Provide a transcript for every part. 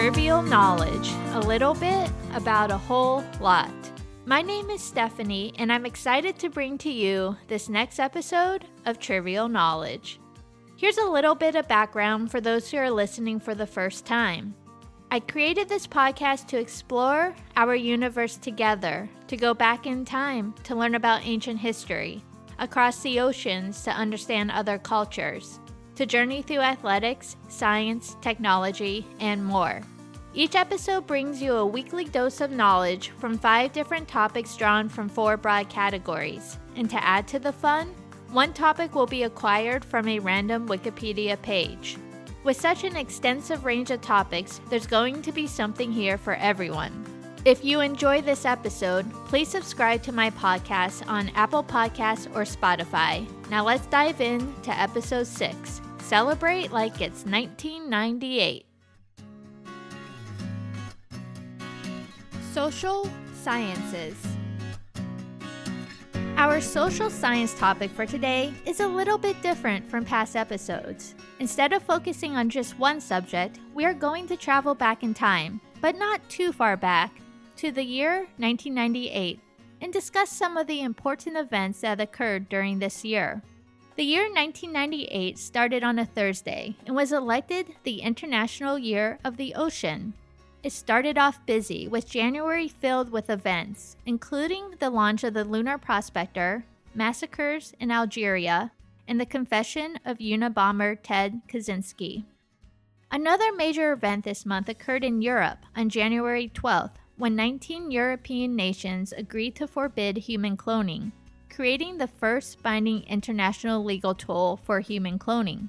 Trivial Knowledge a little bit about a whole lot. My name is Stephanie, and I'm excited to bring to you this next episode of Trivial Knowledge. Here's a little bit of background for those who are listening for the first time. I created this podcast to explore our universe together, to go back in time to learn about ancient history, across the oceans to understand other cultures, to journey through athletics, science, technology, and more. Each episode brings you a weekly dose of knowledge from five different topics drawn from four broad categories. And to add to the fun, one topic will be acquired from a random Wikipedia page. With such an extensive range of topics, there's going to be something here for everyone. If you enjoy this episode, please subscribe to my podcast on Apple Podcasts or Spotify. Now let's dive in to episode 6 Celebrate like it's 1998. Social Sciences. Our social science topic for today is a little bit different from past episodes. Instead of focusing on just one subject, we are going to travel back in time, but not too far back, to the year 1998 and discuss some of the important events that occurred during this year. The year 1998 started on a Thursday and was elected the International Year of the Ocean. It started off busy, with January filled with events, including the launch of the Lunar Prospector, massacres in Algeria, and the confession of Unabomber Ted Kaczynski. Another major event this month occurred in Europe on January 12th when 19 European nations agreed to forbid human cloning, creating the first binding international legal tool for human cloning.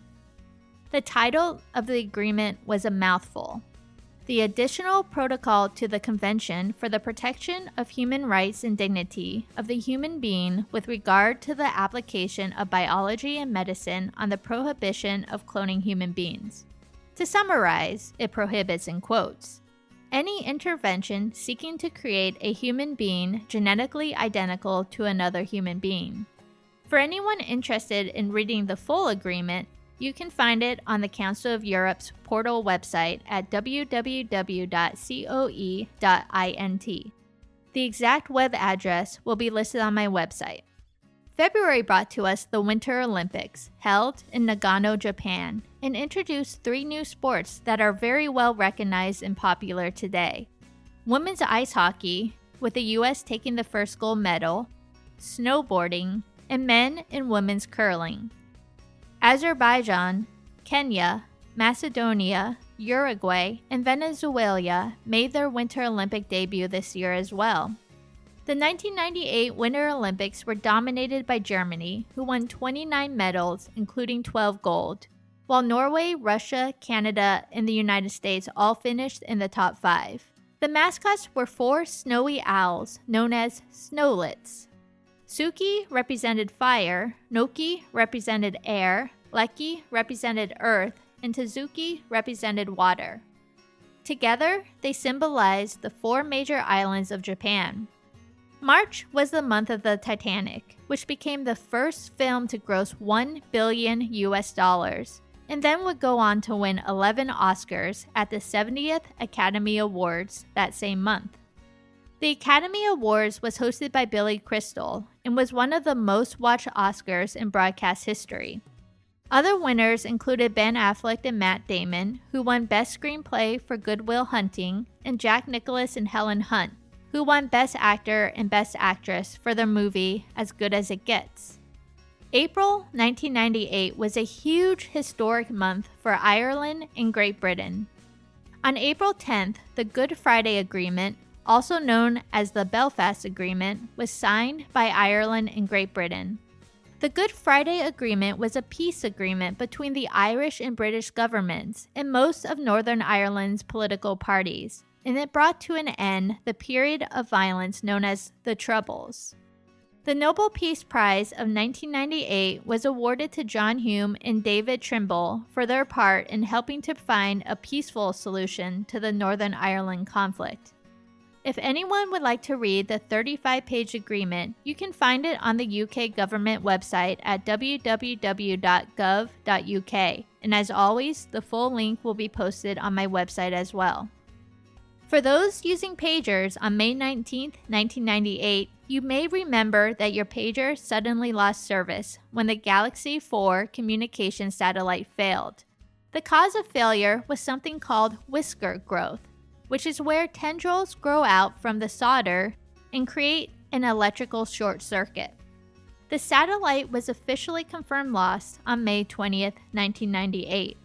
The title of the agreement was a mouthful. The additional protocol to the Convention for the Protection of Human Rights and Dignity of the Human Being with regard to the application of biology and medicine on the prohibition of cloning human beings. To summarize, it prohibits, in quotes, any intervention seeking to create a human being genetically identical to another human being. For anyone interested in reading the full agreement, you can find it on the Council of Europe's portal website at www.coe.int. The exact web address will be listed on my website. February brought to us the Winter Olympics, held in Nagano, Japan, and introduced three new sports that are very well recognized and popular today women's ice hockey, with the U.S. taking the first gold medal, snowboarding, and men and women's curling. Azerbaijan, Kenya, Macedonia, Uruguay, and Venezuela made their Winter Olympic debut this year as well. The 1998 Winter Olympics were dominated by Germany, who won 29 medals, including 12 gold, while Norway, Russia, Canada, and the United States all finished in the top five. The mascots were four snowy owls known as snowlets. Suki represented fire, Noki represented air, Leki represented earth, and Tazuki represented water. Together, they symbolized the four major islands of Japan March was the month of the Titanic, which became the first film to gross 1 billion US dollars, and then would go on to win 11 Oscars at the 70th Academy Awards that same month. The Academy Awards was hosted by Billy Crystal and was one of the most watched Oscars in broadcast history. Other winners included Ben Affleck and Matt Damon, who won Best Screenplay for Good Will Hunting, and Jack Nicholson and Helen Hunt, who won Best Actor and Best Actress for their movie As Good as It Gets. April 1998 was a huge historic month for Ireland and Great Britain. On April 10th, the Good Friday Agreement, also known as the Belfast Agreement, was signed by Ireland and Great Britain. The Good Friday Agreement was a peace agreement between the Irish and British governments and most of Northern Ireland's political parties and it brought to an end the period of violence known as the Troubles. The Nobel Peace Prize of 1998 was awarded to John Hume and David Trimble for their part in helping to find a peaceful solution to the Northern Ireland conflict. If anyone would like to read the 35 page agreement, you can find it on the UK government website at www.gov.uk. And as always, the full link will be posted on my website as well. For those using pagers on May 19, 1998, you may remember that your pager suddenly lost service when the Galaxy 4 communication satellite failed. The cause of failure was something called whisker growth, which is where tendrils grow out from the solder and create an electrical short circuit. The satellite was officially confirmed lost on May 20, 1998.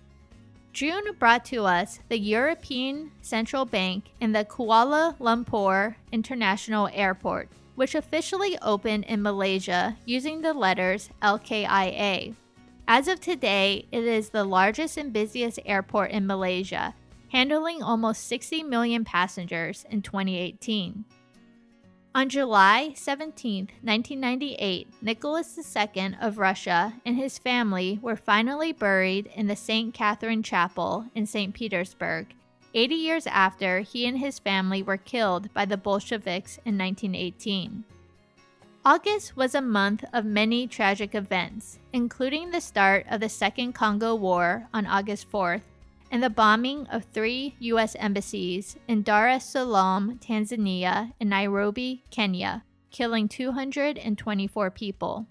June brought to us the European Central Bank in the Kuala Lumpur International Airport, which officially opened in Malaysia using the letters KLIA. As of today, it is the largest and busiest airport in Malaysia, handling almost 60 million passengers in 2018. On July 17, 1998, Nicholas II of Russia and his family were finally buried in the St. Catherine Chapel in St. Petersburg, 80 years after he and his family were killed by the Bolsheviks in 1918. August was a month of many tragic events, including the start of the Second Congo War on August 4th and the bombing of three U.S. embassies in Dar es Salaam, Tanzania, and Nairobi, Kenya, killing 224 people.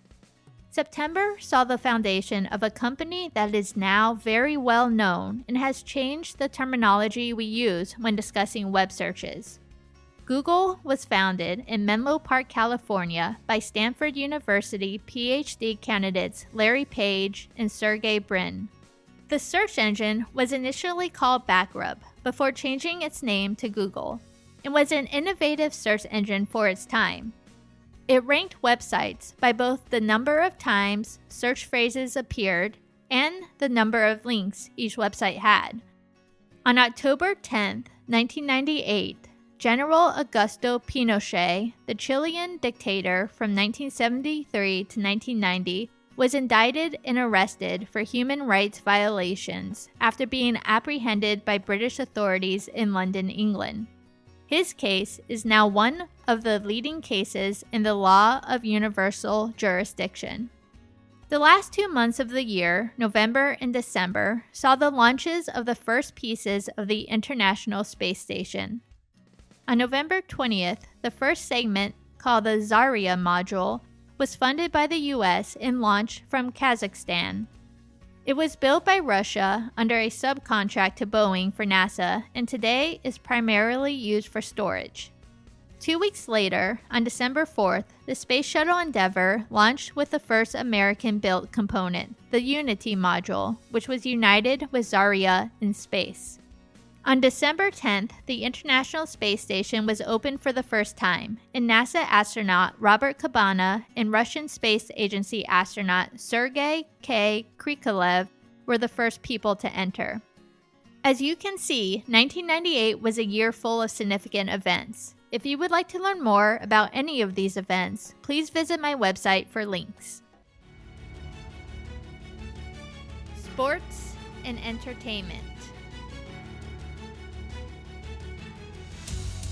September saw the foundation of a company that is now very well known and has changed the terminology we use when discussing web searches. Google was founded in Menlo Park, California by Stanford University PhD candidates Larry Page and Sergey Brin, the search engine was initially called Backrub before changing its name to Google and was an innovative search engine for its time. It ranked websites by both the number of times search phrases appeared and the number of links each website had. On October 10, 1998, General Augusto Pinochet, the Chilean dictator from 1973 to 1990, was indicted and arrested for human rights violations after being apprehended by British authorities in London, England. His case is now one of the leading cases in the law of universal jurisdiction. The last two months of the year, November and December, saw the launches of the first pieces of the International Space Station. On November 20th, the first segment, called the Zarya module, was funded by the US and launched from Kazakhstan. It was built by Russia under a subcontract to Boeing for NASA and today is primarily used for storage. Two weeks later, on December 4th, the Space Shuttle Endeavour launched with the first American built component, the Unity module, which was united with Zarya in space. On December 10th, the International Space Station was opened for the first time, and NASA astronaut Robert Cabana and Russian Space Agency astronaut Sergei K. Krikalev were the first people to enter. As you can see, 1998 was a year full of significant events. If you would like to learn more about any of these events, please visit my website for links. Sports and Entertainment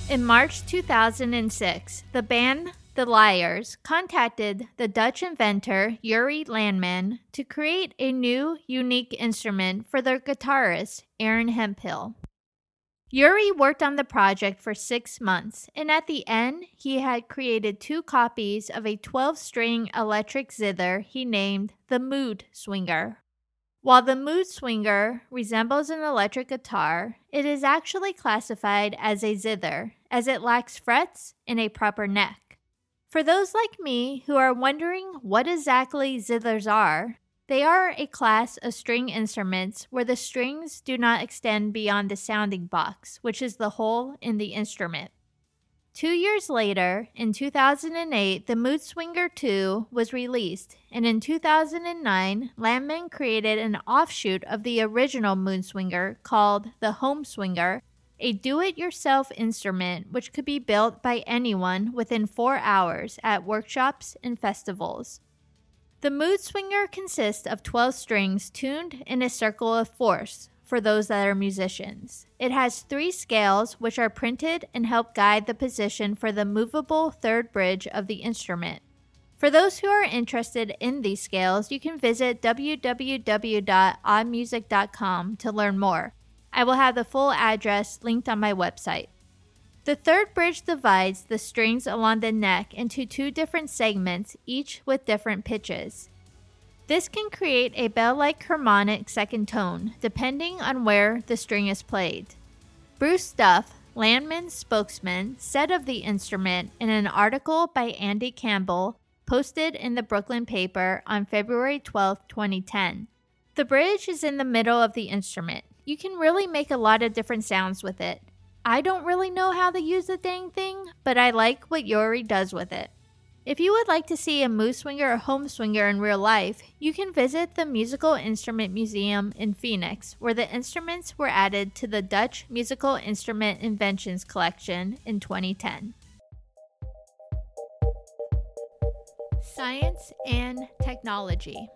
In March 2006, the band The Liars contacted the Dutch inventor Yuri Landman to create a new, unique instrument for their guitarist, Aaron Hemphill. Yuri worked on the project for six months, and at the end, he had created two copies of a 12 string electric zither he named the Mood Swinger. While the mood swinger resembles an electric guitar, it is actually classified as a zither, as it lacks frets and a proper neck. For those like me who are wondering what exactly zithers are, they are a class of string instruments where the strings do not extend beyond the sounding box, which is the hole in the instrument. Two years later, in 2008, the Mood Swinger 2 was released, and in 2009, Landman created an offshoot of the original Mood Swinger called the Home Swinger, a do it yourself instrument which could be built by anyone within four hours at workshops and festivals. The Mood Swinger consists of 12 strings tuned in a circle of fourths, for those that are musicians. It has three scales, which are printed and help guide the position for the movable third bridge of the instrument. For those who are interested in these scales, you can visit www.oddmusic.com to learn more. I will have the full address linked on my website. The third bridge divides the strings along the neck into two different segments, each with different pitches. This can create a bell like harmonic second tone, depending on where the string is played. Bruce Duff, Landman's spokesman, said of the instrument in an article by Andy Campbell posted in the Brooklyn paper on February 12, 2010. The bridge is in the middle of the instrument. You can really make a lot of different sounds with it. I don't really know how to use the dang thing, but I like what Yuri does with it. If you would like to see a Mood Swinger or home swinger in real life, you can visit the Musical Instrument Museum in Phoenix, where the instruments were added to the Dutch Musical Instrument Inventions Collection in 2010. Science and Technology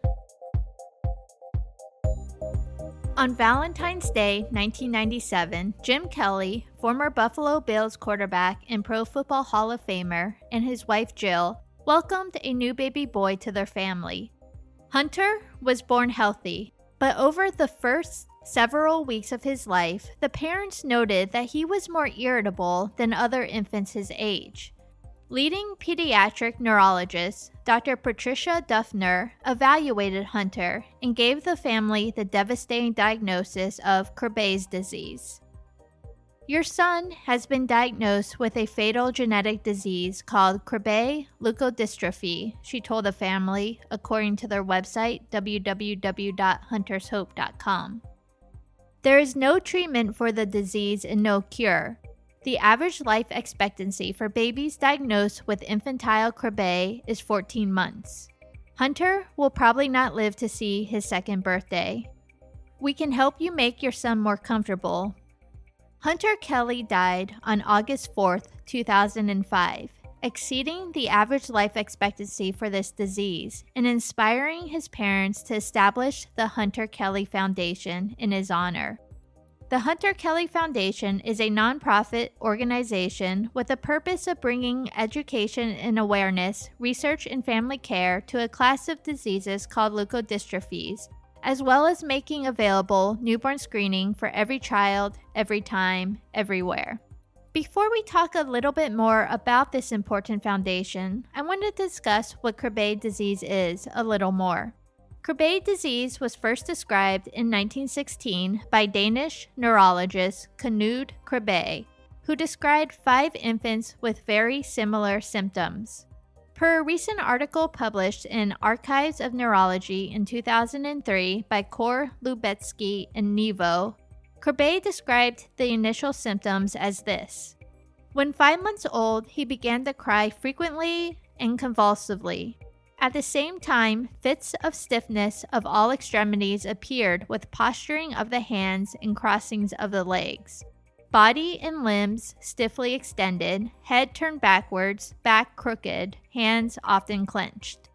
On Valentine's Day 1997, Jim Kelly, former Buffalo Bills quarterback and Pro Football Hall of Famer, and his wife Jill welcomed a new baby boy to their family. Hunter was born healthy, but over the first several weeks of his life, the parents noted that he was more irritable than other infants his age. Leading pediatric neurologist Dr. Patricia Duffner evaluated Hunter and gave the family the devastating diagnosis of Krabbe's disease. Your son has been diagnosed with a fatal genetic disease called Krabbe leukodystrophy, she told the family, according to their website, www.huntershope.com. There is no treatment for the disease and no cure, the average life expectancy for babies diagnosed with infantile Krabbe is 14 months. Hunter will probably not live to see his second birthday. We can help you make your son more comfortable. Hunter Kelly died on August 4, 2005, exceeding the average life expectancy for this disease and inspiring his parents to establish the Hunter Kelly Foundation in his honor. The Hunter Kelly Foundation is a nonprofit organization with the purpose of bringing education and awareness, research, and family care to a class of diseases called leukodystrophies, as well as making available newborn screening for every child, every time, everywhere. Before we talk a little bit more about this important foundation, I want to discuss what Krabbe disease is a little more. Krabbe disease was first described in 1916 by Danish neurologist Knud Krabbe, who described five infants with very similar symptoms. Per a recent article published in Archives of Neurology in 2003 by Kåre Lubetsky and Nevo, Krabbe described the initial symptoms as this. When five months old, he began to cry frequently and convulsively. At the same time, fits of stiffness of all extremities appeared with posturing of the hands and crossings of the legs. Body and limbs stiffly extended, head turned backwards, back crooked, hands often clenched.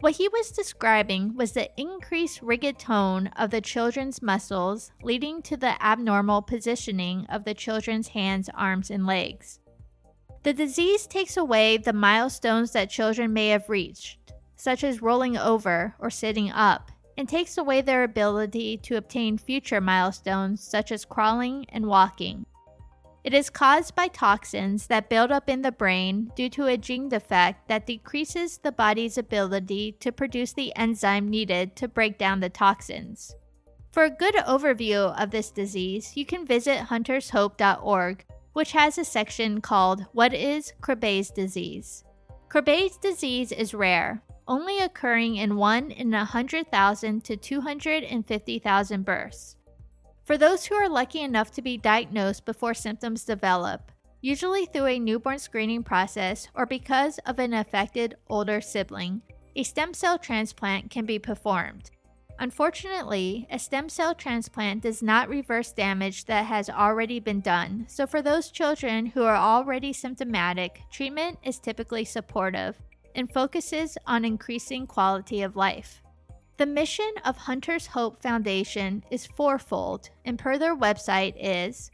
What he was describing was the increased rigid tone of the children's muscles, leading to the abnormal positioning of the children's hands, arms, and legs. The disease takes away the milestones that children may have reached, such as rolling over or sitting up, and takes away their ability to obtain future milestones such as crawling and walking. It is caused by toxins that build up in the brain due to a gene defect that decreases the body's ability to produce the enzyme needed to break down the toxins. For a good overview of this disease, you can visit huntershope.org, which has a section called What is Krabbe's disease? Krabbe's disease is rare, only occurring in 1 in 100,000 to 250,000 births. For those who are lucky enough to be diagnosed before symptoms develop, usually through a newborn screening process or because of an affected older sibling, a stem cell transplant can be performed. Unfortunately, a stem cell transplant does not reverse damage that has already been done, so for those children who are already symptomatic, treatment is typically supportive and focuses on increasing quality of life. The mission of Hunter's Hope Foundation is fourfold, and per their website is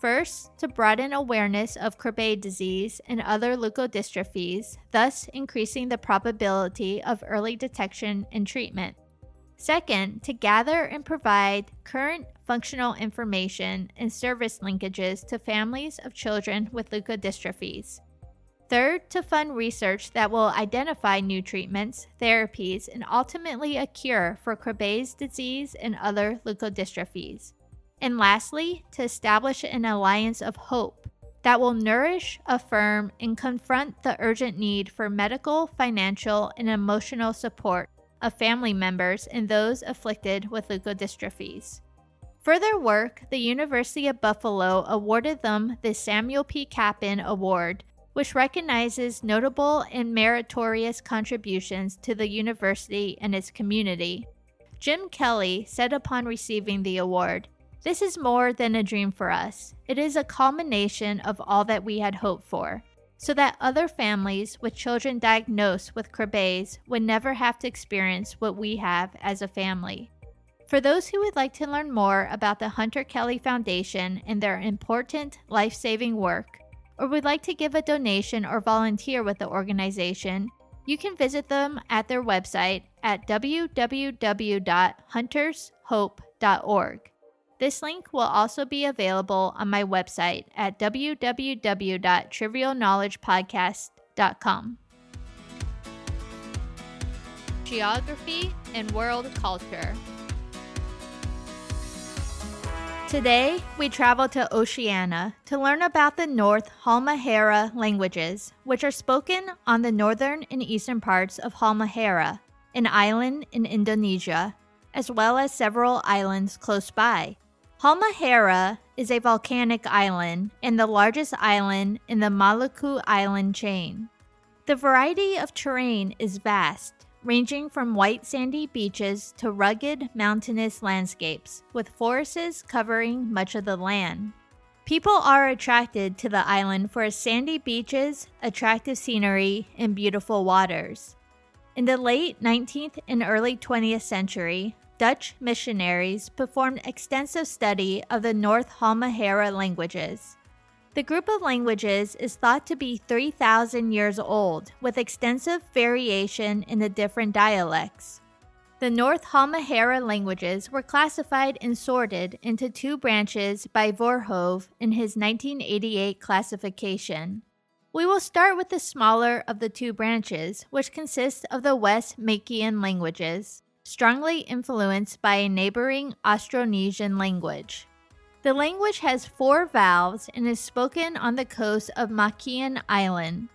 First, to broaden awareness of Krabbe disease and other leukodystrophies, thus increasing the probability of early detection and treatment. Second, to gather and provide current functional information and service linkages to families of children with leukodystrophies. Third, to fund research that will identify new treatments, therapies, and ultimately a cure for Krabbe's disease and other leukodystrophies. And lastly, to establish an alliance of hope that will nourish, affirm, and confront the urgent need for medical, financial, and emotional support of family members and those afflicted with leukodystrophies. For their work, the University of Buffalo awarded them the Samuel P. Capen Award, which recognizes notable and meritorious contributions to the university and its community. Jim Kelly said upon receiving the award, This is more than a dream for us. It is a culmination of all that we had hoped for so that other families with children diagnosed with Krabbe's would never have to experience what we have as a family. For those who would like to learn more about the Hunter Kelly Foundation and their important life saving work, or would like to give a donation or volunteer with the organization, you can visit them at their website at www.huntershope.org. This link will also be available on my website at www.trivialknowledgepodcast.com. Geography and World Culture. Today, we travel to Oceania to learn about the North Halmahera languages, which are spoken on the northern and eastern parts of Halmahera, an island in Indonesia, as well as several islands close by. Halmahera is a volcanic island and the largest island in the Maluku Island chain. The variety of terrain is vast, ranging from white sandy beaches to rugged mountainous landscapes, with forests covering much of the land. People are attracted to the island for its sandy beaches, attractive scenery, and beautiful waters. In the late 19th and early 20th century, Dutch missionaries performed extensive study of the North Halmahera languages. The group of languages is thought to be 3,000 years old, with extensive variation in the different dialects. The North Halmahera languages were classified and sorted into two branches by Voorhoeve in his 1988 classification. We will start with the smaller of the two branches, which consists of the West Makian languages strongly influenced by a neighboring Austronesian language. The language has four vowels and is spoken on the coast of Makian Island.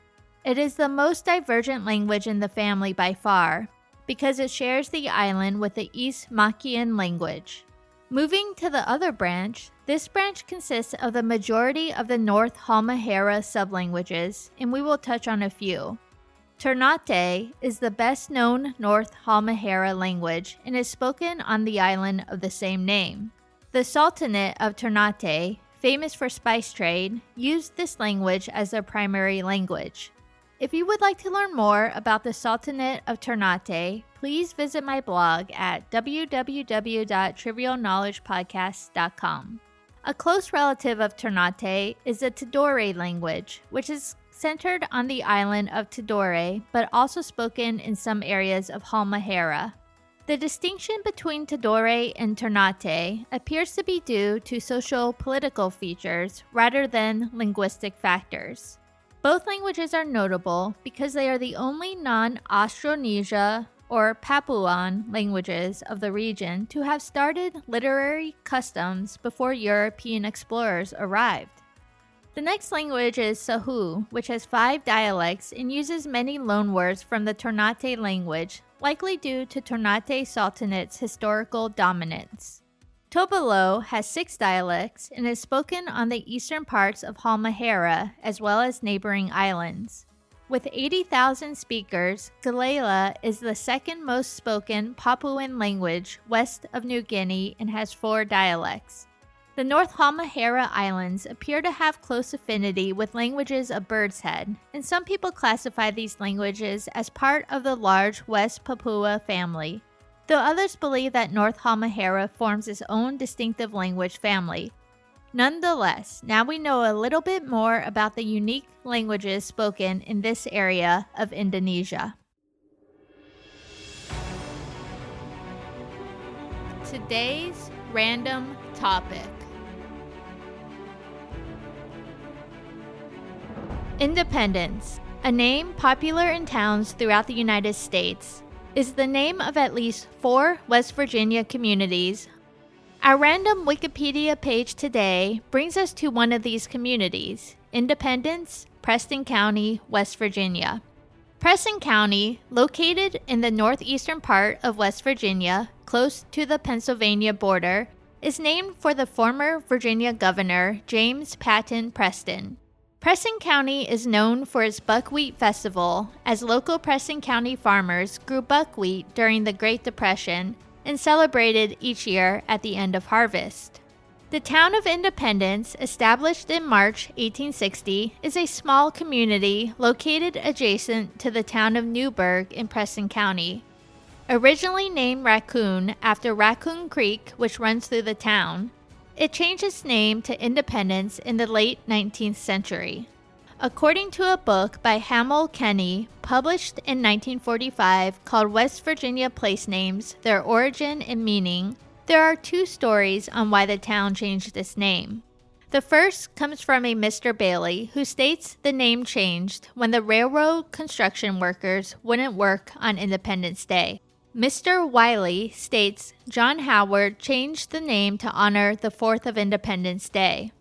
It is the most divergent language in the family by far because it shares the island with the East Makian language. Moving to the other branch, this branch consists of the majority of the North Halmahera sublanguages, and we will touch on a few. Ternate is the best known North Halmahera language and is spoken on the island of the same name. The Sultanate of Ternate, famous for spice trade, used this language as their primary language. If you would like to learn more about the Sultanate of Ternate, please visit my blog at www.trivialknowledgepodcast.com. A close relative of Ternate is the Tidore language, which is centered on the island of Tidore, but also spoken in some areas of Halmahera. The distinction between Tidore and Ternate appears to be due to social political features rather than linguistic factors. Both languages are notable because they are the only non Austronesia or Papuan languages of the region to have started literary customs before European explorers arrived. The next language is Sahu, which has five dialects and uses many loanwords from the Ternate language, likely due to Ternate Sultanate's historical dominance. Tobelo has six dialects and is spoken on the eastern parts of Halmahera as well as neighboring islands. With 80,000 speakers, Galela is the second most spoken Papuan language west of New Guinea and has four dialects. The North Halmahera Islands appear to have close affinity with languages of Bird's Head, and some people classify these languages as part of the large West Papua family, though others believe that North Halmahera forms its own distinctive language family. Nonetheless, now we know a little bit more about the unique languages spoken in this area of Indonesia. Today's random topic Independence, a name popular in towns throughout the United States, is the name of at least four West Virginia communities. Our random Wikipedia page today brings us to one of these communities, Independence, Preston County, West Virginia. Preston County, located in the northeastern part of West Virginia, close to the Pennsylvania border, is named for the former Virginia governor James Patton Preston. Preston County is known for its buckwheat festival, as local Preston County farmers grew buckwheat during the Great Depression and celebrated each year at the end of harvest. The town of Independence, established in March 1860, is a small community located adjacent to the town of Newburg in Preston County. Originally named Raccoon after Raccoon Creek, which runs through the town, it changed its name to Independence in the late 19th century. According to a book by Hamill Kenny, published in 1945 called West Virginia Place Names Their Origin and Meaning, there are two stories on why the town changed its name. The first comes from a Mr. Bailey who states the name changed when the railroad construction workers wouldn't work on Independence Day. Mr. Wiley states John Howard changed the name to honor the 4th of Independence Day.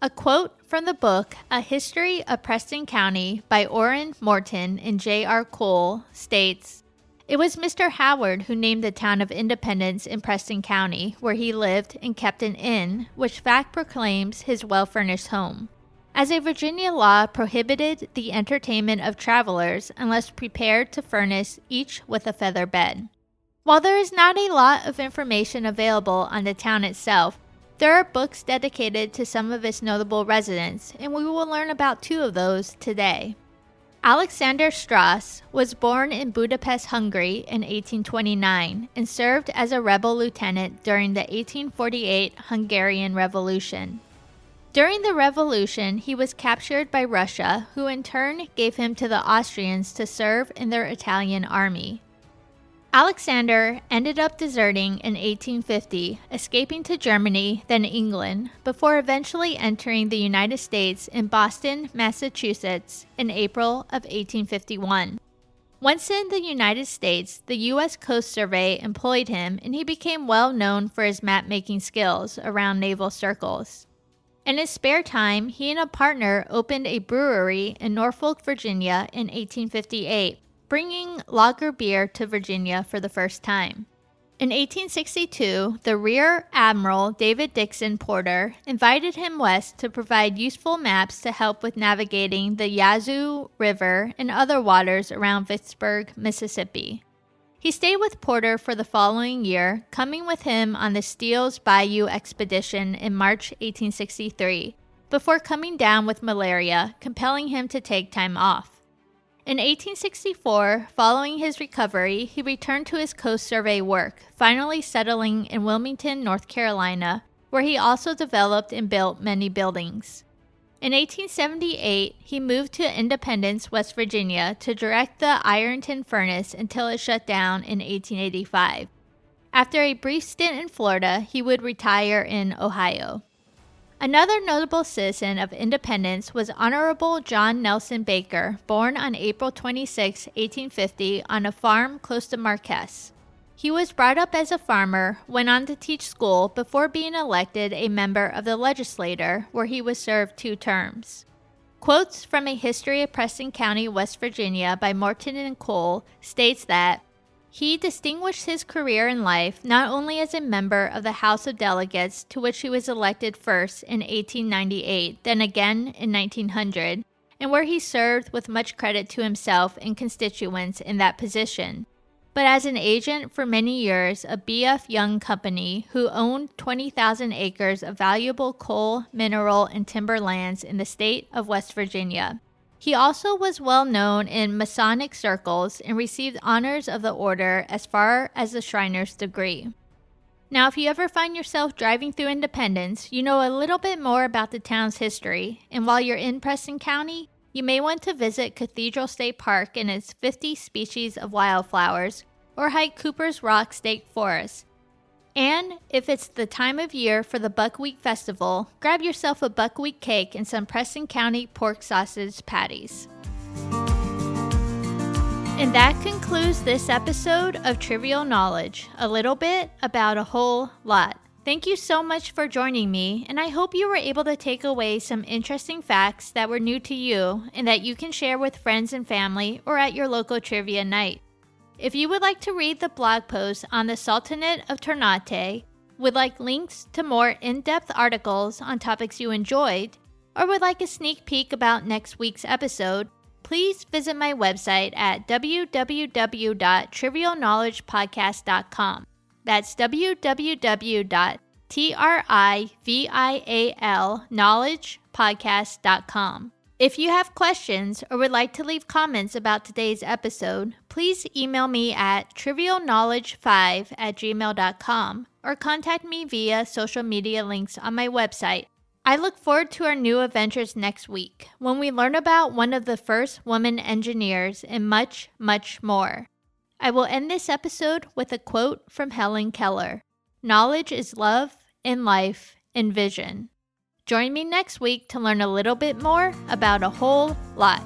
A quote from the book A History of Preston County by Oren Morton and J.R. Cole states It was Mr. Howard who named the town of Independence in Preston County, where he lived and kept an inn, which fact proclaims his well furnished home as a Virginia law prohibited the entertainment of travelers unless prepared to furnish each with a feather bed. While there is not a lot of information available on the town itself, there are books dedicated to some of its notable residents, and we will learn about two of those today. Alexander Strausz was born in Budapest, Hungary in 1829 and served as a rebel lieutenant during the 1848 Hungarian Revolution. During the revolution, he was captured by Russia, who in turn gave him to the Austrians to serve in their Italian army. Alexander ended up deserting in 1850, escaping to Germany, then England, before eventually entering the United States in Boston, Massachusetts, in April of 1851. Once in the United States, the U.S. Coast Survey employed him, and he became well known for his map making skills around naval circles. In his spare time, he and a partner opened a brewery in Norfolk, Virginia in 1858, bringing lager beer to Virginia for the first time. In 1862, the Rear Admiral David Dixon Porter invited him west to provide useful maps to help with navigating the Yazoo River and other waters around Vicksburg, Mississippi. He stayed with Porter for the following year, coming with him on the Steele's Bayou expedition in March 1863, before coming down with malaria, compelling him to take time off. In 1864, following his recovery, he returned to his Coast Survey work, finally settling in Wilmington, North Carolina, where he also developed and built many buildings. In 1878, he moved to Independence, West Virginia to direct the Ironton furnace until it shut down in 1885. After a brief stint in Florida, he would retire in Ohio. Another notable citizen of Independence was Honorable John Nelson Baker, born on April 26, 1850, on a farm close to Marquess. He was brought up as a farmer, went on to teach school before being elected a member of the legislature, where he was served two terms. Quotes from A History of Preston County, West Virginia by Morton and Cole states that he distinguished his career in life not only as a member of the House of Delegates, to which he was elected first in 1898, then again in 1900, and where he served with much credit to himself and constituents in that position, but as an agent for many years a B.F. Young Company, who owned 20,000 acres of valuable coal, mineral, and timber lands in the state of West Virginia. He also was well known in Masonic circles and received honors of the order as far as the Shriner's degree. Now, if you ever find yourself driving through Independence, you know a little bit more about the town's history, and while you're in Preston County, you may want to visit Cathedral State Park and its 50 species of wildflowers, or hike Cooper's Rock State Forest. And if it's the time of year for the Buckwheat Festival, grab yourself a buckwheat cake and some Preston County pork sausage patties. And that concludes this episode of Trivial Knowledge a little bit about a whole lot. Thank you so much for joining me, and I hope you were able to take away some interesting facts that were new to you and that you can share with friends and family or at your local trivia night. If you would like to read the blog post on the Sultanate of Ternate, would like links to more in depth articles on topics you enjoyed, or would like a sneak peek about next week's episode, please visit my website at www.trivialknowledgepodcast.com. That's www.trivialknowledgepodcast.com. If you have questions or would like to leave comments about today's episode, please email me at trivialknowledge5 at gmail.com or contact me via social media links on my website I look forward to our new adventures next week when we learn about one of the first women engineers and much, much more. I will end this episode with a quote from Helen Keller Knowledge is love in life and vision. Join me next week to learn a little bit more about a whole lot.